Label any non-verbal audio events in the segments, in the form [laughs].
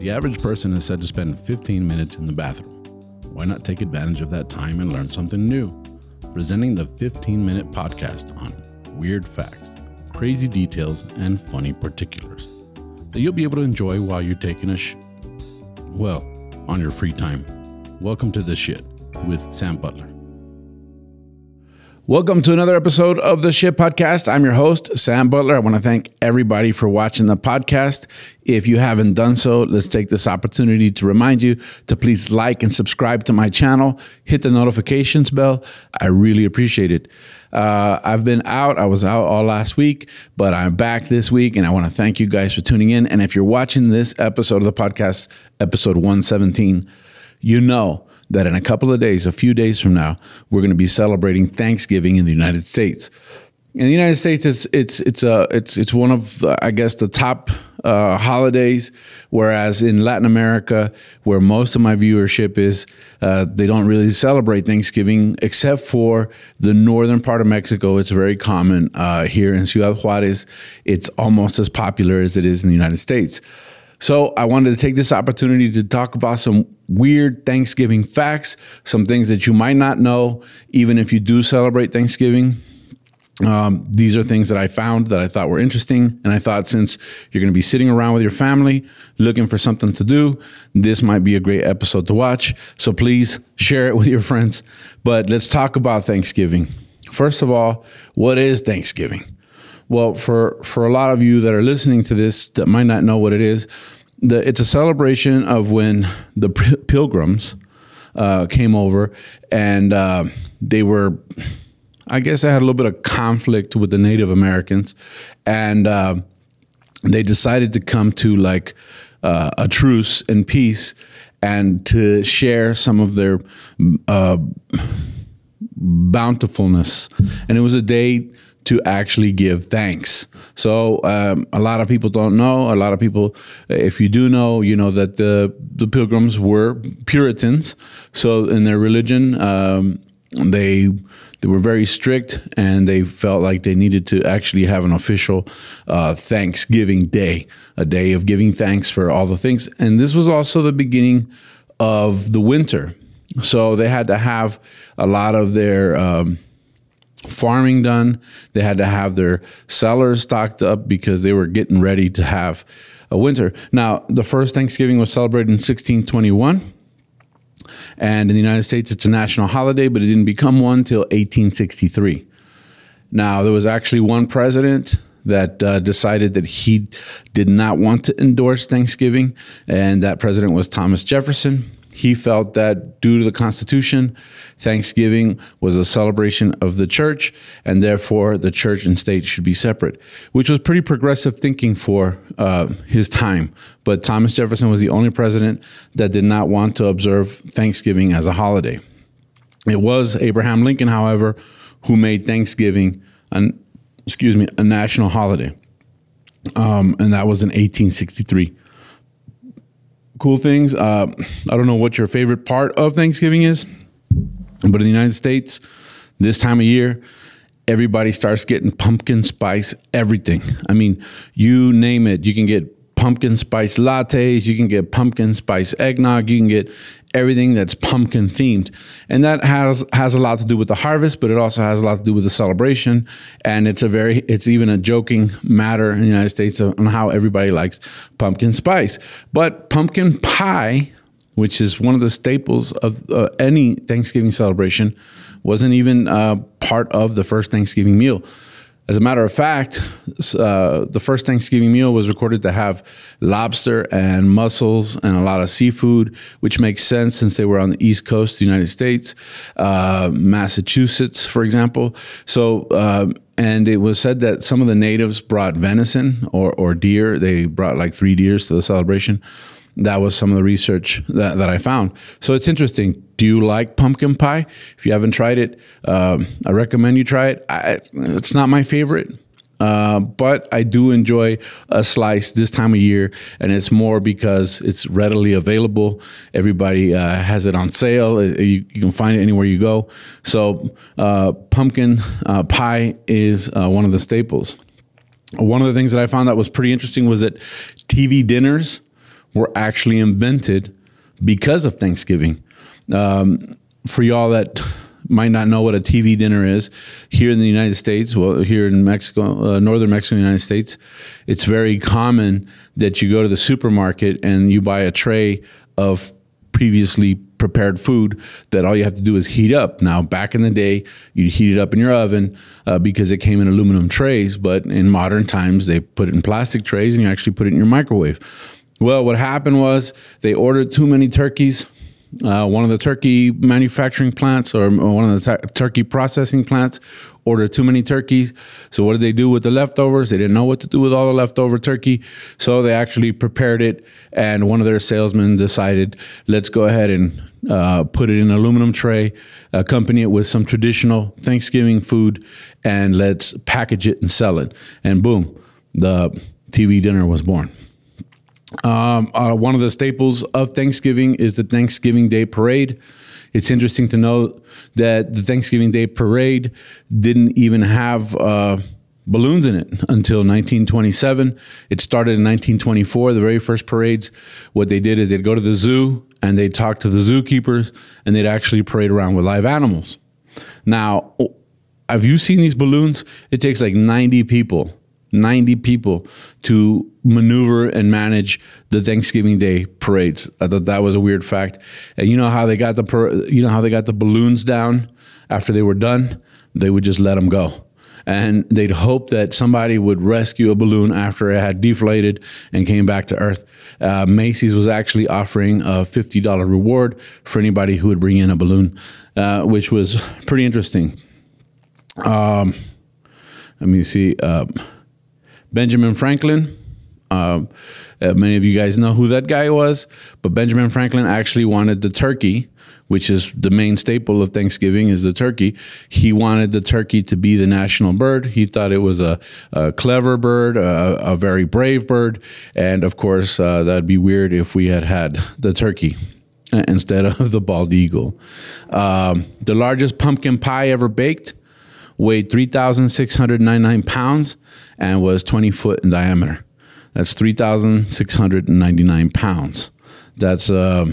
The average person is said to spend 15 minutes in the bathroom. Why not take advantage of that time and learn something new? Presenting the 15 minute podcast on weird facts, crazy details, and funny particulars that you'll be able to enjoy while you're taking a sh. Well, on your free time. Welcome to The Shit with Sam Butler. Welcome to another episode of the Shit Podcast. I'm your host, Sam Butler. I want to thank everybody for watching the podcast. If you haven't done so, let's take this opportunity to remind you to please like and subscribe to my channel. Hit the notifications bell. I really appreciate it. Uh, I've been out. I was out all last week, but I'm back this week, and I want to thank you guys for tuning in. And if you're watching this episode of the podcast, episode 117, you know that in a couple of days, a few days from now, we're going to be celebrating Thanksgiving in the United States. In the United States, it's it's it's uh, it's it's one of the, I guess the top uh, holidays. Whereas in Latin America, where most of my viewership is, uh, they don't really celebrate Thanksgiving except for the northern part of Mexico. It's very common uh, here in Ciudad Juarez. It's almost as popular as it is in the United States. So I wanted to take this opportunity to talk about some weird Thanksgiving facts, some things that you might not know, even if you do celebrate Thanksgiving. Um, these are things that I found that I thought were interesting. And I thought since you're going to be sitting around with your family looking for something to do, this might be a great episode to watch. So please share it with your friends. But let's talk about Thanksgiving. First of all, what is Thanksgiving? Well, for for a lot of you that are listening to this that might not know what it is, the, it's a celebration of when the pilgrims uh, came over and uh, they were, I guess, they had a little bit of conflict with the Native Americans, and uh, they decided to come to like uh, a truce and peace and to share some of their uh, bountifulness. And it was a day to actually give thanks. So um, a lot of people don't know. A lot of people, if you do know, you know that the the Pilgrims were Puritans. So in their religion, um, they they were very strict, and they felt like they needed to actually have an official uh, Thanksgiving Day, a day of giving thanks for all the things. And this was also the beginning of the winter. So they had to have a lot of their um, farming done. They had to have their cellars stocked up because they were getting ready to have a winter. Now, the first Thanksgiving was celebrated in 1621. And in the United States, it's a national holiday, but it didn't become one until 1863. Now, there was actually one president that uh, decided that he did not want to endorse Thanksgiving, and that president was Thomas Jefferson. He felt that due to the Constitution, Thanksgiving was a celebration of the church, and therefore the church and state should be separate, which was pretty progressive thinking for uh, his time. But Thomas Jefferson was the only president that did not want to observe Thanksgiving as a holiday. It was Abraham Lincoln, however, who made Thanksgiving an excuse me a national holiday, um, and that was in 1863 cool things. Uh, I don't know what your favorite part of Thanksgiving is, but in the United States, this time of year, everybody starts getting pumpkin spice everything. I mean, you name it, you can get pumpkin spice lattes, you can get pumpkin spice eggnog, you can get everything that's pumpkin themed. And that has has a lot to do with the harvest, but it also has a lot to do with the celebration. And it's a very it's even a joking matter in the United States on how everybody likes pumpkin spice. But pumpkin pie, which is one of the staples of uh, any Thanksgiving celebration, wasn't even uh, part of the first Thanksgiving meal. As a matter of fact, uh, the first Thanksgiving meal was recorded to have lobster and mussels and a lot of seafood, which makes sense since they were on the East Coast of the United States, uh, Massachusetts, for example. So, uh, and it was said that some of the natives brought venison or, or deer. They brought like three deers to the celebration that was some of the research that, that I found. So it's interesting. Do you like pumpkin pie? If you haven't tried it, um, I recommend you try it. I, it's not my favorite. Uh, but I do enjoy a slice this time of year, and it's more because it's readily available. Everybody uh, has it on sale. Uh, you, you, can find it anywhere you go. So, uh, pumpkin uh, pie is uh, one of the staples. One of the things that I found that was pretty interesting was that TV dinners were actually invented because of Thanksgiving. Um, for y'all that might not know what a TV dinner is, here in the United States, well, here in Mexico, uh, northern Mexico, United States, it's very common that you go to the supermarket and you buy a tray of previously prepared food that all you have to do is heat up. Now, back in the day, you'd heat it up in your oven uh, because it came in aluminum trays, but in modern times, they put it in plastic trays and you actually put it in your microwave. Well, what happened was they ordered too many turkeys. Uh, one of the turkey manufacturing plants or one of the t- turkey processing plants ordered too many turkeys. So what did they do with the leftovers? They didn't know what to do with all the leftover turkey. So they actually prepared it, and one of their salesmen decided, let's go ahead and uh, put it in an aluminum tray, accompany it with some traditional Thanksgiving food, and let's package it and sell it. And boom, the TV dinner was born. Um, uh, one of the staples of Thanksgiving is the Thanksgiving Day Parade. It's interesting to note that the Thanksgiving Day Parade didn't even have uh, balloons in it until 1927. It started in 1924, the very first parades. What they did is they'd go to the zoo and they'd talk to the zookeepers and they'd actually parade around with live animals. Now, have you seen these balloons? It takes like 90 people 90 people to maneuver and manage the Thanksgiving Day parades. I thought that was a weird fact. And you know how they got the you know how they got the balloons down after they were done? They would just let them go. And they'd hope that somebody would rescue a balloon after it had deflated and came back to Earth. Uh, Macy's was actually offering a $50 reward for anybody who would bring in a balloon, uh, which was pretty interesting. Um, let me see. Uh, Benjamin Franklin. Uh, uh, many of you guys know who that guy was, but Benjamin Franklin actually wanted the turkey, which is the main staple of Thanksgiving, is the turkey. He wanted the turkey to be the national bird. He thought it was a, a clever bird, a, a, very brave bird, and of course, uh, that'd be weird if we had had the turkey uh, instead of the bald eagle. Um, the largest pumpkin pie ever baked weighed 3,699 pounds and was 20 foot in diameter. That's 3,699 pounds. That's, uh,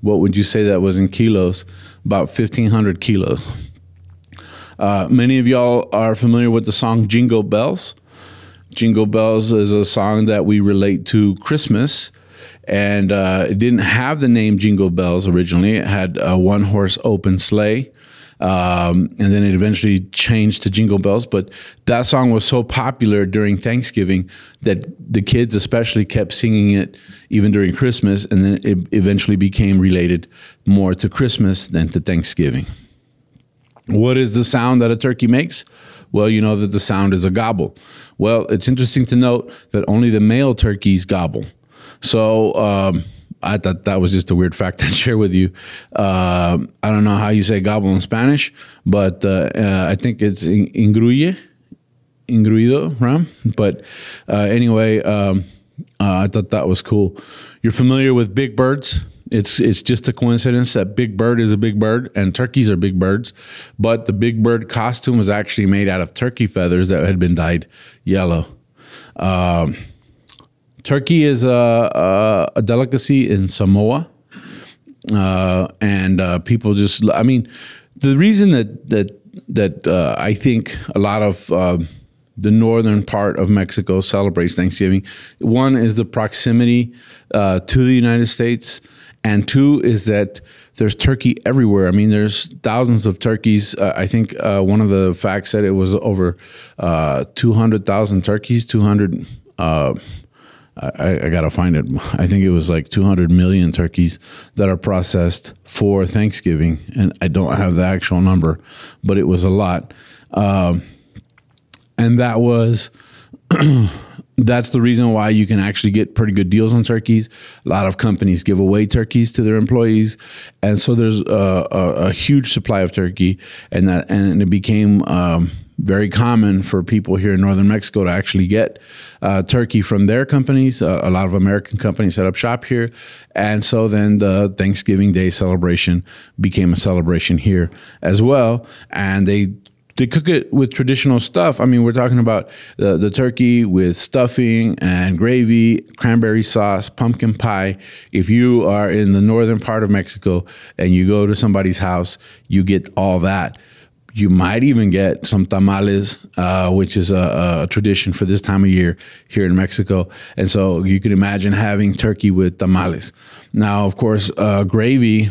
what would you say that was in kilos? About 1,500 kilos. Uh, many of y'all are familiar with the song Jingle Bells. Jingle Bells is a song that we relate to Christmas. And uh, it didn't have the name Jingle Bells originally. It had a one horse open sleigh. Um, and then it eventually changed to Jingle Bells. But that song was so popular during Thanksgiving that the kids, especially, kept singing it even during Christmas. And then it eventually became related more to Christmas than to Thanksgiving. What is the sound that a turkey makes? Well, you know that the sound is a gobble. Well, it's interesting to note that only the male turkeys gobble. So, um, I thought that was just a weird fact [laughs] to share with you. Uh, I don't know how you say gobble in Spanish, but uh, uh, I think it's ingruye, ingruido, right? But uh, anyway, um, uh, I thought that was cool. You're familiar with big birds? It's it's just a coincidence that big bird is a big bird and turkeys are big birds, but the big bird costume was actually made out of turkey feathers that had been dyed yellow. Um, Turkey is a, a, a delicacy in Samoa, uh, and uh, people just. I mean, the reason that that that uh, I think a lot of uh, the northern part of Mexico celebrates Thanksgiving. One is the proximity uh, to the United States, and two is that there's turkey everywhere. I mean, there's thousands of turkeys. Uh, I think uh, one of the facts said it was over uh, 200,000 turkeys, 200. I, I got to find it. I think it was like 200 million turkeys that are processed for Thanksgiving, and I don't have the actual number, but it was a lot. Um, and that was [clears throat] that's the reason why you can actually get pretty good deals on turkeys. A lot of companies give away turkeys to their employees, and so there's a, a, a huge supply of turkey, and that and it became. Um, very common for people here in northern Mexico to actually get uh, turkey from their companies. Uh, a lot of American companies set up shop here. And so then the Thanksgiving Day celebration became a celebration here as well. And they they cook it with traditional stuff. I mean, we're talking about the, the turkey with stuffing and gravy, cranberry sauce, pumpkin pie. If you are in the northern part of Mexico and you go to somebody's house, you get all that. You might even get some tamales, uh, which is a, a, tradition for this time of year here in Mexico. And so you can imagine having turkey with tamales. Now, of course, uh, gravy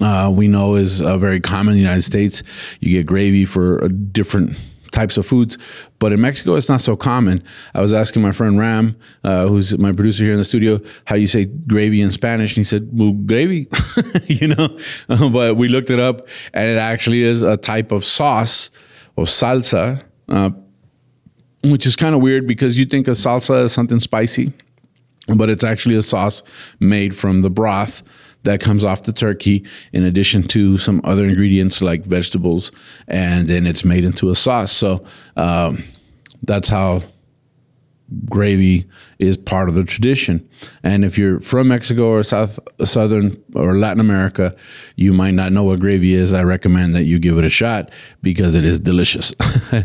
uh, we know is uh, very common in the United States. You get gravy for different types of foods, but in Mexico it's not so common. I was asking my friend Ram, uh, who's my producer here in the studio, how you say gravy in Spanish, and he said, "Well, gravy," [laughs] you know. but we looked it up, and it actually is a type of sauce or salsa, uh, which is kind of weird because you think a salsa is something spicy, but it's actually a sauce made from the broth that comes off the turkey, in addition to some other ingredients like vegetables, and then it's made into a sauce. So um, that's how gravy is part of the tradition. And if you're from Mexico or South Southern or Latin America, you might not know what gravy is. I recommend that you give it a shot because it is delicious. [laughs]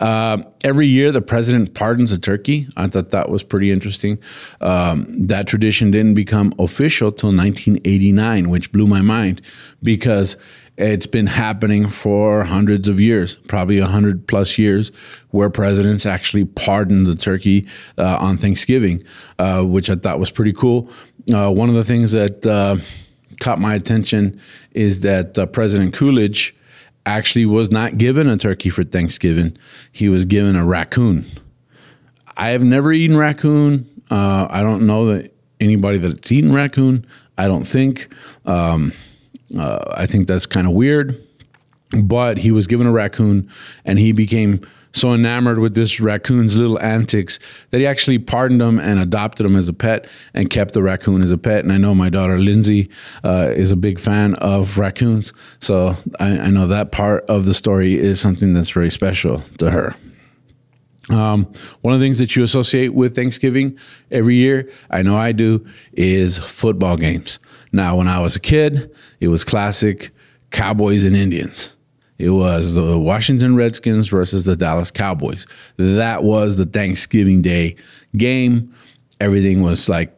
uh, every year, the president pardons a turkey. I thought that was pretty interesting. Um, that tradition didn't become official till 1989, which blew my mind because it's been happening for hundreds of years, probably a hundred plus years, where presidents actually pardon the turkey uh, on Thanksgiving, uh, which I thought was pretty cool. Uh, one of the things that uh, caught my attention is that uh, President Coolidge actually was not given a turkey for Thanksgiving; he was given a raccoon. I have never eaten raccoon. Uh, I don't know that anybody that's eaten raccoon. I don't think. Um, uh, I think that's kind of weird. But he was given a raccoon and he became so enamored with this raccoon's little antics that he actually pardoned him and adopted him as a pet and kept the raccoon as a pet. And I know my daughter Lindsay uh, is a big fan of raccoons. So I, I, know that part of the story is something that's very special to her. Um, one of the things that you associate with Thanksgiving every year, I know I do, is football games. Now, when I was a kid, it was classic Cowboys and Indians. It was the Washington Redskins versus the Dallas Cowboys. That was the Thanksgiving Day game. Everything was like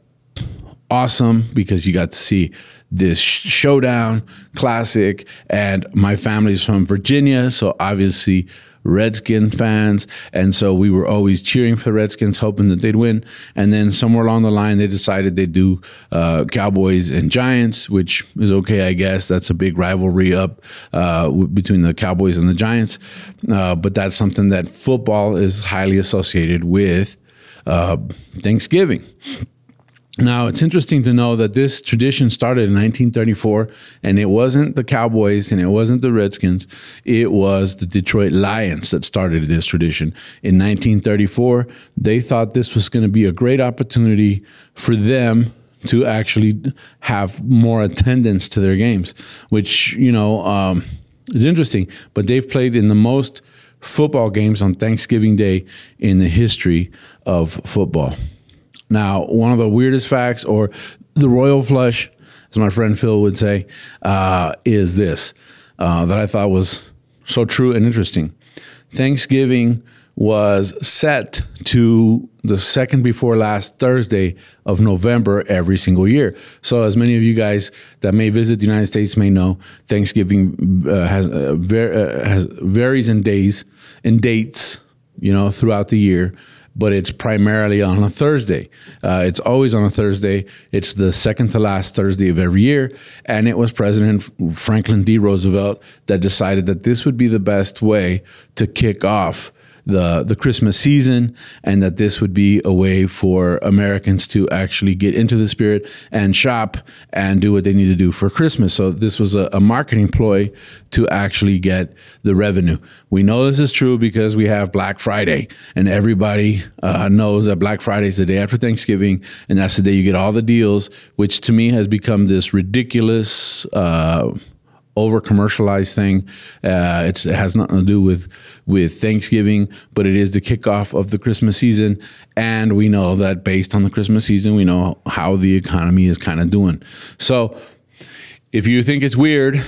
awesome because you got to see this showdown classic. And my family's from Virginia, so obviously Redskin fans, and so we were always cheering for the Redskins, hoping that they'd win. And then somewhere along the line, they decided they'd do uh, Cowboys and Giants, which is okay, I guess. That's a big rivalry up uh, between the Cowboys and the Giants, uh, but that's something that football is highly associated with uh, Thanksgiving. Now, it's interesting to know that this tradition started in 1934, and it wasn't the Cowboys and it wasn't the Redskins. It was the Detroit Lions that started this tradition. In 1934, they thought this was going to be a great opportunity for them to actually have more attendance to their games, which, you know, um, is interesting. But they've played in the most football games on Thanksgiving Day in the history of football. Now, one of the weirdest facts, or the royal flush, as my friend Phil would say, uh, is this uh, that I thought was so true and interesting. Thanksgiving was set to the second before last Thursday of November every single year. So, as many of you guys that may visit the United States may know, Thanksgiving uh, has uh, ver- uh, has varies in days and dates, you know, throughout the year but it's primarily on a Thursday. Uh, it's always on a Thursday. It's the second to last Thursday of every year. And it was President Franklin D. Roosevelt that decided that this would be the best way to kick off the the Christmas season, and that this would be a way for Americans to actually get into the spirit and shop and do what they need to do for Christmas. So this was a, a marketing ploy to actually get the revenue. We know this is true because we have Black Friday, and everybody uh, knows that Black Friday is the day after Thanksgiving, and that's the day you get all the deals, which to me has become this ridiculous. Uh, over commercialized thing. Uh, it has nothing to do with with Thanksgiving, but it is the kickoff of the Christmas season, and we know that based on the Christmas season, we know how the economy is kind of doing. So, if you think it's weird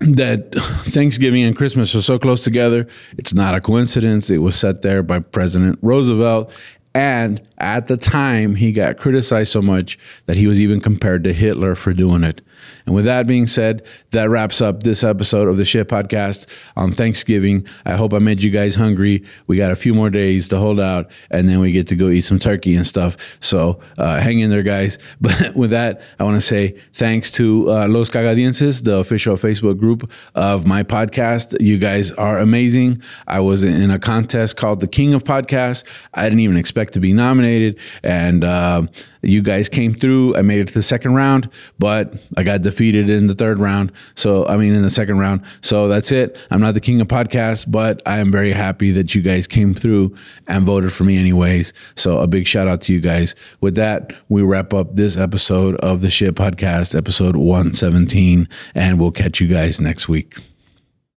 that Thanksgiving and Christmas are so close together. It's not a coincidence. It was set there by President Roosevelt. And at the time, he got criticized so much that he was even compared to Hitler for doing it. And with that being said, that wraps up this episode of the Shit Podcast on Thanksgiving. I hope I made you guys hungry. We got a few more days to hold out, and then we get to go eat some turkey and stuff. So uh, hang in there, guys. [laughs] But with that, I want to say thanks to uh, Los Cagadienses, the official Facebook group of my podcast. You guys are amazing. I was in a contest called the King of Podcasts. I didn't even expect to be nominated, and uh, you guys came through. I made it to the second round, but I got defeated in the third round. So, I mean, in the second round. So that's it. I'm not the king of podcasts, but I am very happy that you guys came through and voted for me, anyways. So, a big shout out to you guys. With that, we wrap up this episode of the Shit Podcast, episode 117, and we'll catch you guys next week.